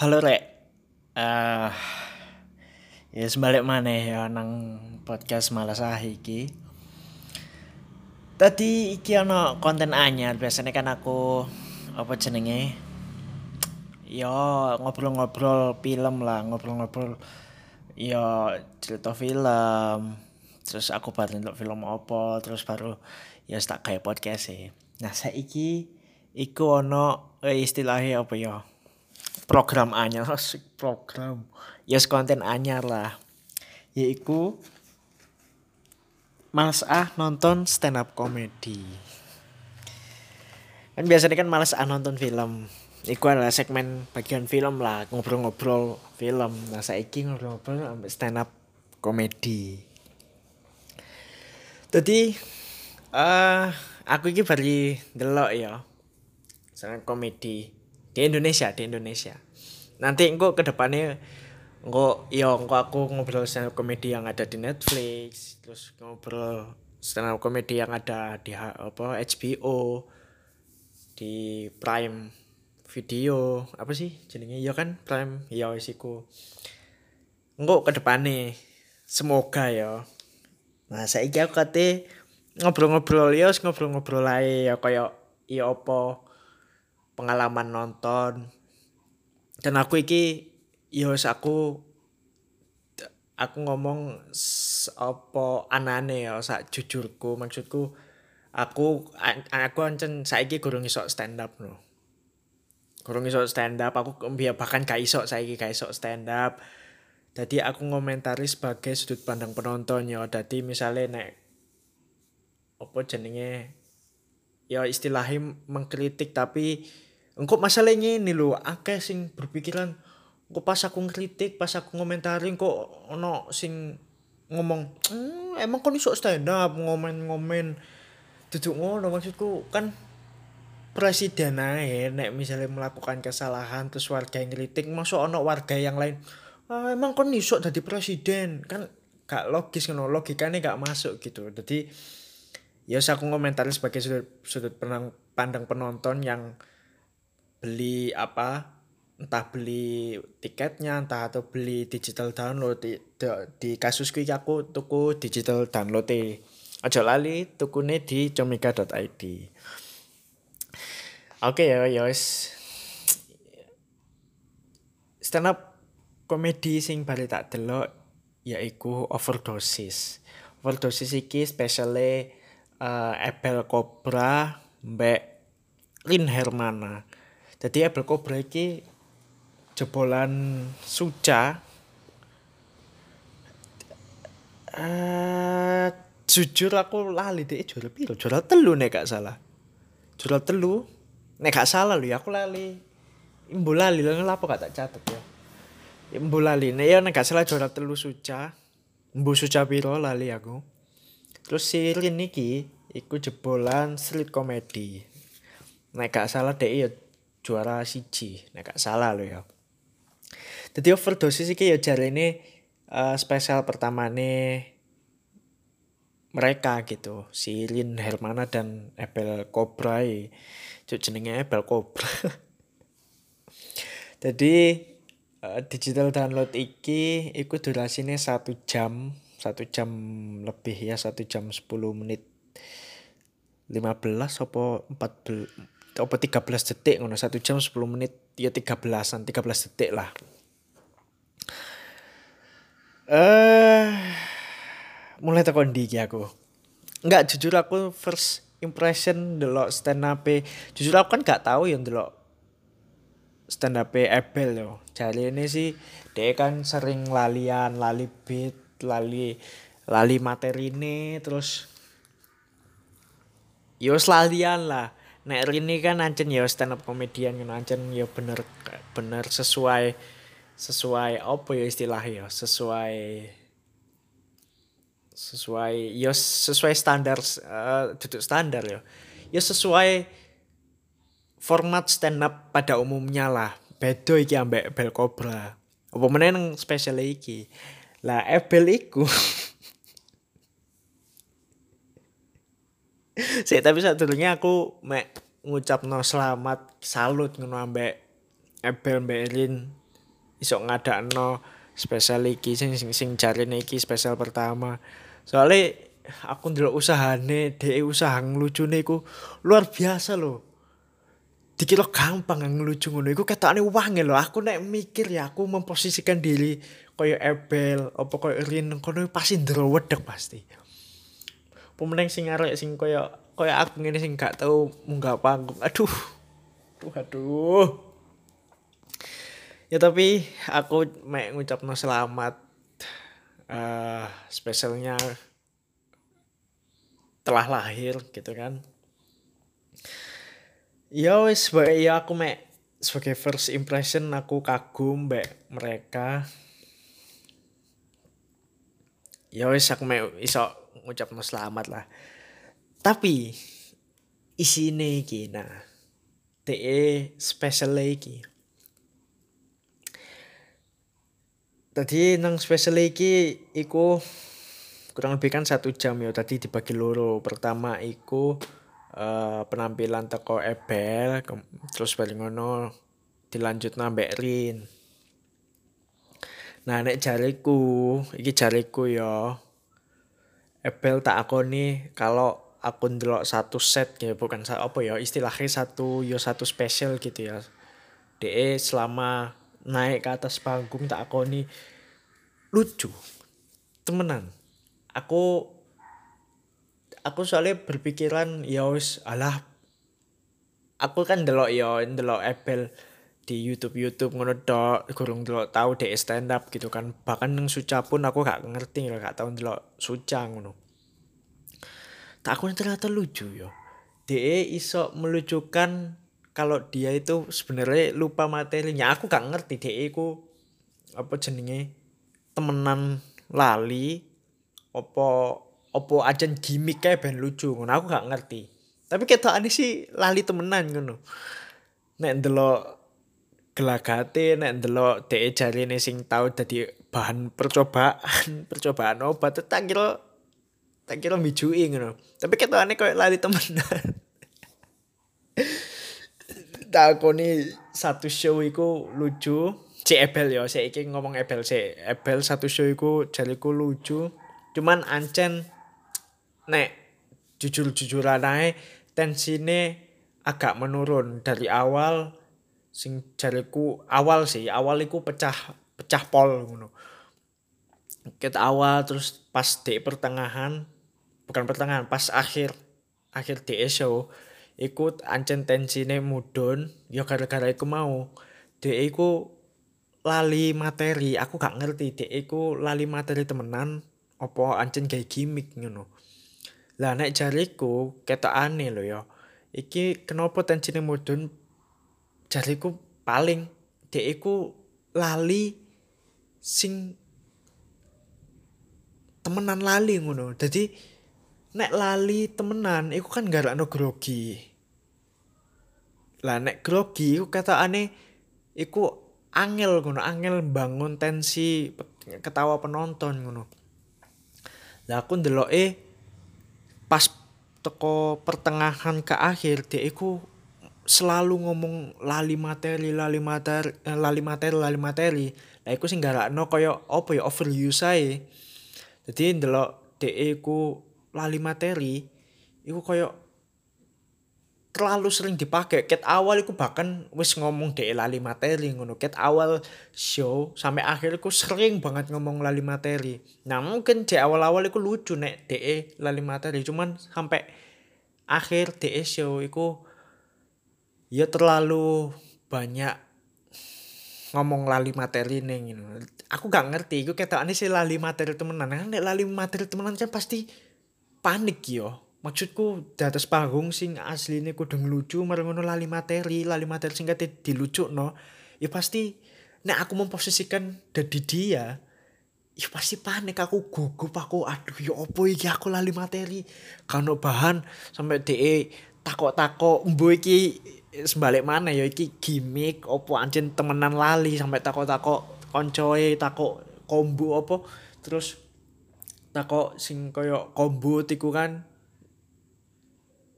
Halo Rek. Eh ya sebalik mana ya nang podcast malas ah iki. Tadi iki ana konten anyar. Biasanya kan aku apa jenenge? Ya ngobrol-ngobrol film lah ngobrol-ngobrol ya cerita film. Terus aku baru nonton film apa terus baru ya tak kayak podcast sih nah saiki iku ono eh, istilahnya apa ya program anyar. Asik program. Ya yes, konten anyar lah. Yaiku males ah nonton stand up comedy kan biasanya kan males ah nonton film. Iku adalah segmen bagian film lah ngobrol-ngobrol film. Nah saiki ngobrol-ngobrol stand up komedi. Jadi uh, aku ini baru delok ya stand up komedi di Indonesia di Indonesia. Nanti engko ke depannya engko ya engko aku ngobrol stand up komedi yang ada di Netflix terus ngobrol stand up komedi yang ada di apa HBO di Prime video apa sih jenenge? Ya kan prime? Ya isiku engko ke nih semoga ya. Nah saya aku kate ngobrol-ngobrol ya ngobrol-ngobrol ae ya kayak ya apa pengalaman nonton. Dan aku iki ya aku aku ngomong apa anane ya sak jujurku. Maksudku aku aku ancen saiki gurung iso stand up no. Kurang iso stand up aku bahkan gak iso saiki gak iso stand up jadi aku ngomentari sebagai sudut pandang penonton ya jadi misalnya nek apa jenenge ya istilahnya mengkritik tapi engkau masalahnya ini lo akeh sing berpikiran engkau pas aku ngkritik pas aku ngomentari kok ono sing ngomong hmm, emang kau iso stand up ngomen-ngomen. Duduk ngono maksudku kan presiden aja nek misalnya melakukan kesalahan terus warga yang kritik masuk ono warga yang lain ah, emang kon iso jadi presiden? Kan gak logis kan logikanya gak masuk gitu. Jadi ya aku komentari sebagai sudut sudut pandang penonton yang beli apa entah beli tiketnya entah atau beli digital download di, di, di kasus iki aku tuku digital download aja lali tukune di comika.id Oke okay, ya, ya wis. Stand up komedi sing bali tak delok yaiku overdosis. Overdosis iki spesiale uh, Abel Cobra mbek Lin Hermana. Jadi Abel Cobra iki jebolan Suca. Uh, jujur aku lali deh juara piro? Juara telu nek gak salah. Juara telu? Nek gak salah lho ya aku lali. Imbu lali lho ngapa gak tak catet ya? Imbu lali. Nek ya nek gak salah juara telu suca. Imbu suca piro lali aku. Terus si Rin niki iku jebolan street comedy. Nek gak salah deh ya juara siji. Nek gak salah lho ya. Jadi overdosis iki ya jari ini uh, spesial pertama nih mereka gitu. Si Lin Hermana dan Abel Cobra cuk jenenge Bel Cobra. Jadi uh, digital download iki iku durasine satu jam satu jam lebih ya satu jam 10 menit. 15 apa 14 apa 13 detik ngono satu jam 10 menit ya 13an 13 detik lah. Eh uh, mulai tekan di aku? Enggak jujur aku first impression delok stand up jujur aku kan gak tahu yang delok stand up -e Abel yo. Jadi ini sih dia kan sering lalian lali beat lali lali materi ini terus yo lalian lah nek ini kan ancen yo stand up komedian kan ancen yo bener bener sesuai sesuai apa ya istilahnya sesuai sesuai ya sesuai standar uh, duduk standar ya. Ya sesuai format stand up pada umumnya lah. Bedo iki ambek bel cobra. Apa meneh nang spesial iki? Lah Ebel iku Sih tapi saat dulunya aku mek ngucap no selamat salut ngono ambek Ebel Mbak Erin iso ngadakno spesial iki sing sing, sing jarine iki spesial pertama. Soalnya aku ndelok usahane, dhek usaha nglucune iku luar biasa loh. Dikira gampang ngelucu ngono iku ketokane wangi loh. Aku nek mikir ya aku memposisikan diri kaya Ebel apa kaya Rin kono pasti ndrowedeg pasti. Pemenang sing arek sing kaya kaya aku ngene sing gak tau munggah panggung. Aduh. Aduh aduh. Ya tapi aku mek ngucapno selamat uh, spesialnya telah lahir gitu kan ya wis sebagai ya aku mek sebagai first impression aku kagum mbak mereka ya wis aku mek iso ngucap selamat lah. Tapi isi ini iki nah TE special lagi tadi nang special lagi iku kurang lebih kan satu jam ya tadi dibagi loro. Pertama iku uh, penampilan teko Ebel terus balik ngono dilanjut nambah Rin. Nah nek jariku iki jariku ya Ebel tak aku nih kalau aku ndelok satu set ya bukan apa ya istilahnya satu yo satu spesial gitu ya. DE selama naik ke atas panggung tak aku nih lucu temenan. Aku aku soalnya berpikiran ya wis alah aku kan delok ya delok Apple di YouTube YouTube ngono tok gurung delok tahu deh stand up gitu kan. Bahkan nang suca pun aku gak ngerti gak tahu delok suca ngono. Tak aku ternyata lucu yo. DE iso melucukan kalau dia itu sebenarnya lupa materinya. Aku gak ngerti DE ku apa jenenge temenan lali opo opo aja gimmick kayak ben lucu ngono. Aku gak ngerti. Tapi ketokane sih lali temenan ngono. Nek ndelok gelagate nek ndelok dhek jarine sing tau dadi bahan percobaan percobaan obat tak kira tak kira mijui ngono. Tapi ketokane koyo lali temenan takoni satu show iku lucu si Ebel ya si iki ngomong Ebel si Ebel satu show iku jariku lucu. Cuman ancen nek jujur-jujuran ae tensine agak menurun. Dari awal sing jariku awal sih awal iku pecah pecah pol ngono. Kita awal terus pas di pertengahan bukan pertengahan pas akhir akhir di show ikut ancen tensine mudun ya gara-gara iku mau. Dia iku lali materi aku gak ngerti dia iku lali materi temenan opo ancen kayak gimmick ngono. Lah nek jariku aneh lho ya iki kenapa tensine mudun jariku paling dek iku lali sing temenan lali ngono. Jadi nek lali temenan iku kan gak no grogi. Lah nek grogi iku aneh iku angel ngono angel bangun tensi ketawa penonton ngono. Lah aku eh pas teko pertengahan ke akhir dia iku selalu ngomong lali materi lali materi eh, lali materi lali materi. Lah iku sing garakno kaya apa ya overuse ae. Jadi ndelok dhek iku lali materi iku kaya terlalu sering dipakai ket awal iku bahkan wis ngomong de lali materi ngono. Ket awal show sampai akhir iku sering banget ngomong lali materi. Nah mungkin di awal-awal iku lucu nek de lali materi. Cuman sampai akhir de show iku ya terlalu banyak ngomong lali materi neng gitu. aku gak ngerti iku ketokane sih lali materi temenan. Kan lali materi temenan kan pasti panik yo. Maksudku di atas panggung sing asli kudu ngelucu marang ngono lali materi lali materi sing dilucu no ya pasti nek aku memposisikan dari dia ya pasti panik. Aku gugup aku aduh ya opo iki? Aku lali materi. Kano bahan sampai de takok-takok mbo iki sebalik mana ya iki gimmick opo anjing temenan lali sampai takok-takok koncoe takok kombo opo. Terus takok sing koyo kombo tiku kan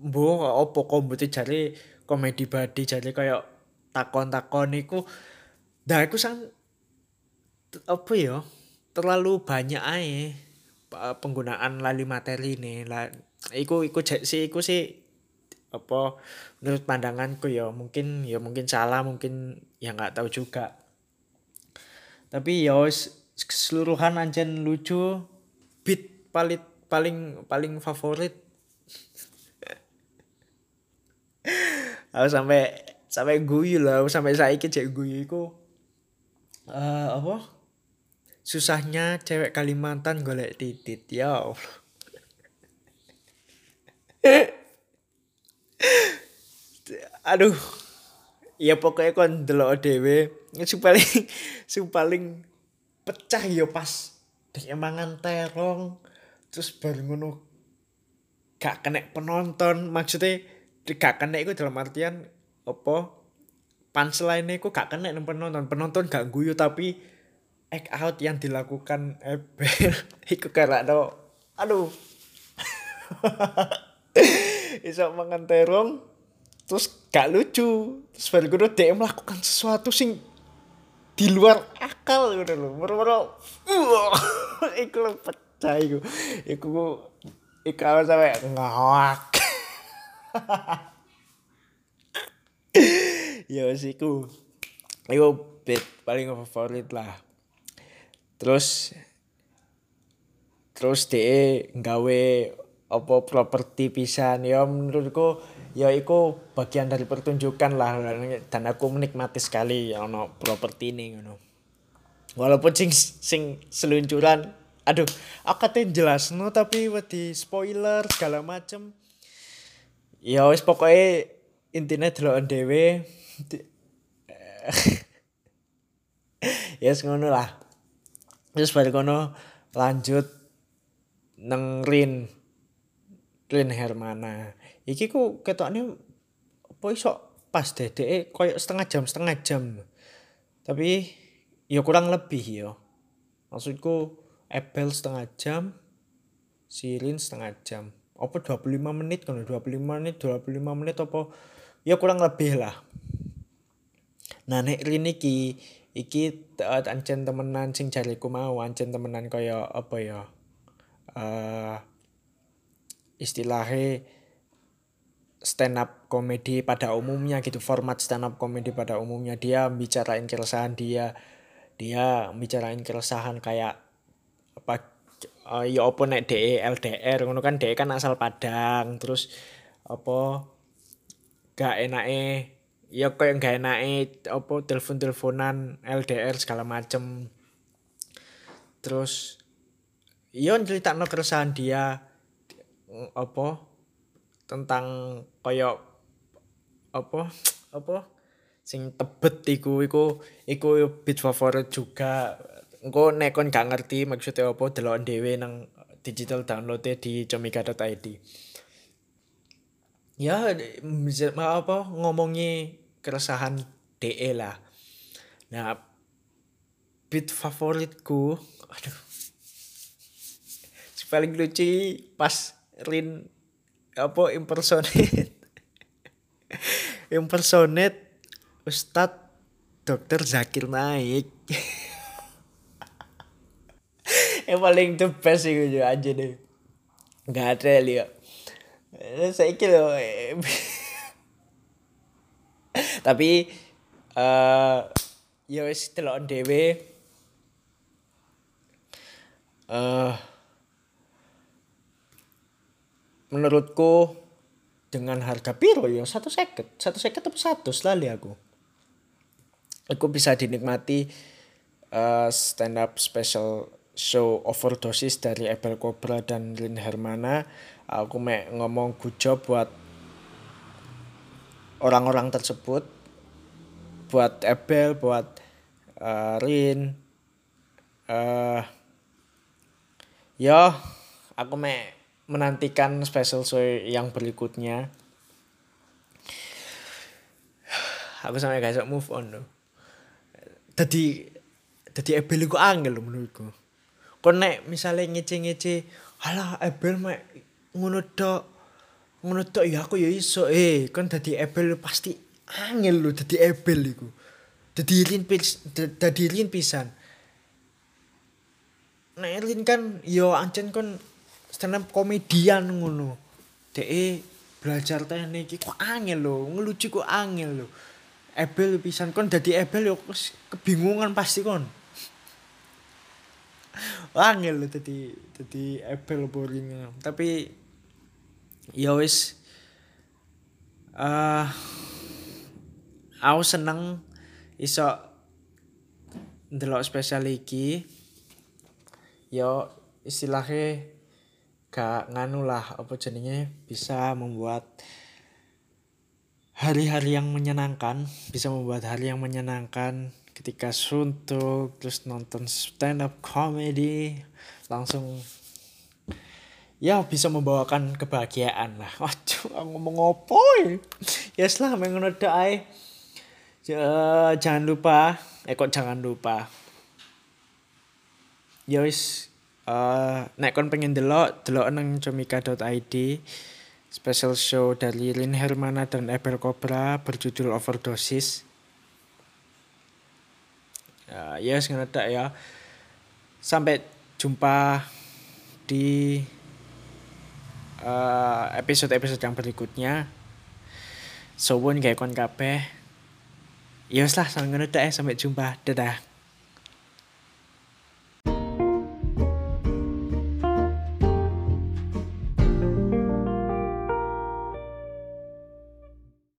mbok opo kombote jare komedi badi jare kaya takon-takon iku Nah, aku sang apa ya terlalu banyak aja penggunaan lali materi nih lah iku iku sih iku sih apa menurut pandanganku ya mungkin ya mungkin salah mungkin ya nggak tahu juga. Tapi ya keseluruhan anjen lucu beat paling paling paling favorit. Aku sampai sampai guyu lah sampai saya cek guyu iku. Uh, apa? Susahnya cewek Kalimantan golek titit ya Allah aduh. Ya pokoknya kon delok dhewe. Paling sing paling pecah ya pas emangan terong terus baru ngono gak kena penonton. Maksudnya gak kena itu dalam artian apa? Punchline itu gak kena penonton. Penonton gak guyu tapi act out yang dilakukan Ebel iku karena aduh. Iso mangan terong terus gak lucu. Terus baru gue dia melakukan sesuatu sing di luar akal gitu loh. Moro-moro iku lo pecah iku. Iku iku apa sampai ngawak. Ya sih iku. Iku bit paling favorit lah. Terus terus dia nggawe apa properti pisan. Ya menurutku ya itu bagian dari pertunjukan lah. Dan aku menikmati sekali ya no properti ini ngono. Walaupun sing sing seluncuran aduh aku jelas no tapi di spoiler segala macem. Ya wis pokoknya intinya dulu dewe yes, ngono lah. Terus balik ngono lanjut neng Rin Rin Hermana. Iki ku ketokne apa iso? Pas dedeke koyo setengah jam setengah jam. Tapi ya kurang lebih ya. Maksudku Ebel setengah jam Sirin setengah jam. Apa 25 menit kan 25 menit 25 menit apa? Ya kurang lebih lah. Nah nek Rin iki iki uh, ancen temenan sing jariku mau ancen temenan kaya apa ya uh, istilahnya stand up komedi pada umumnya gitu format stand up komedi pada umumnya. Dia bicarain keresahan dia dia bicarain keresahan kayak apa uh, ya apa nek DE LDR ngono kan DE kan asal Padang terus apa gak enake ya yang gak enake apa telepon-teleponan LDR segala macem. Terus iya no keresahan dia apa tentang koyo apa apa sing tebet iku iku iku beat favorit juga. Engko nek kon gak ngerti maksudnya apa delok dhewe nang digital download di comika.id ya apa ngomongi keresahan DE lah. Nah beat favoritku aduh paling lucu pas Rin apa impersonate. Impersonate Ustadz Dokter Zakir Naik. Yang paling the best gue aja deh. Nggak ada lihat saya kira tapi uh, ya wis delok dhewe. Uh, menurutku dengan harga piro ya? Satu seket. Satu seket atau satu selalu aku. Aku bisa dinikmati uh, stand up special show overdosis dari Abel Cobra dan Lin Hermana. Aku mek ngomong good job buat orang-orang tersebut buat Abel buat uh, Rin uh, ya aku mek menantikan special show yang berikutnya. Aku sampai gak move on loh tadi tadi Ebel itu angel loh menurutku. Kon nek misalnya ngece-ngece halah Ebel mek ngono tok ngono tok ya aku ya iso. Eh kon tadi Ebel pasti angel loh tadi Ebel iku. Tadi lin pis tadi lin pisan. Nek Lin kan yo ancen kon stand up komedian ngono. Dek belajar teknik iki kok angel lho, ngelucu kok angel lho. Ebel pisan kon dadi Ebel yo kebingungan pasti kon. Angel lho dadi dadi Ebel boring. Tapi ya wis uh, aku seneng iso ndelok spesial iki yo istilahnya gak nganu lah apa jenenge bisa membuat hari-hari yang menyenangkan bisa membuat hari yang menyenangkan ketika suntuk terus nonton stand up comedy langsung ya bisa membawakan kebahagiaan lah. Waduh ngomong apa ya? Setelah mengenai jangan lupa eh kok jangan lupa? Ya wis uh, nek kon pengen delok delok nang comika.id special show dari Lin Hermana dan Ebel Cobra berjudul Overdosis. Uh, ya yes, tak ya. Sampai jumpa di uh, episode-episode yang berikutnya. Sowun kayak kon kabeh. Ya lah, ngono sampai jumpa. Dadah.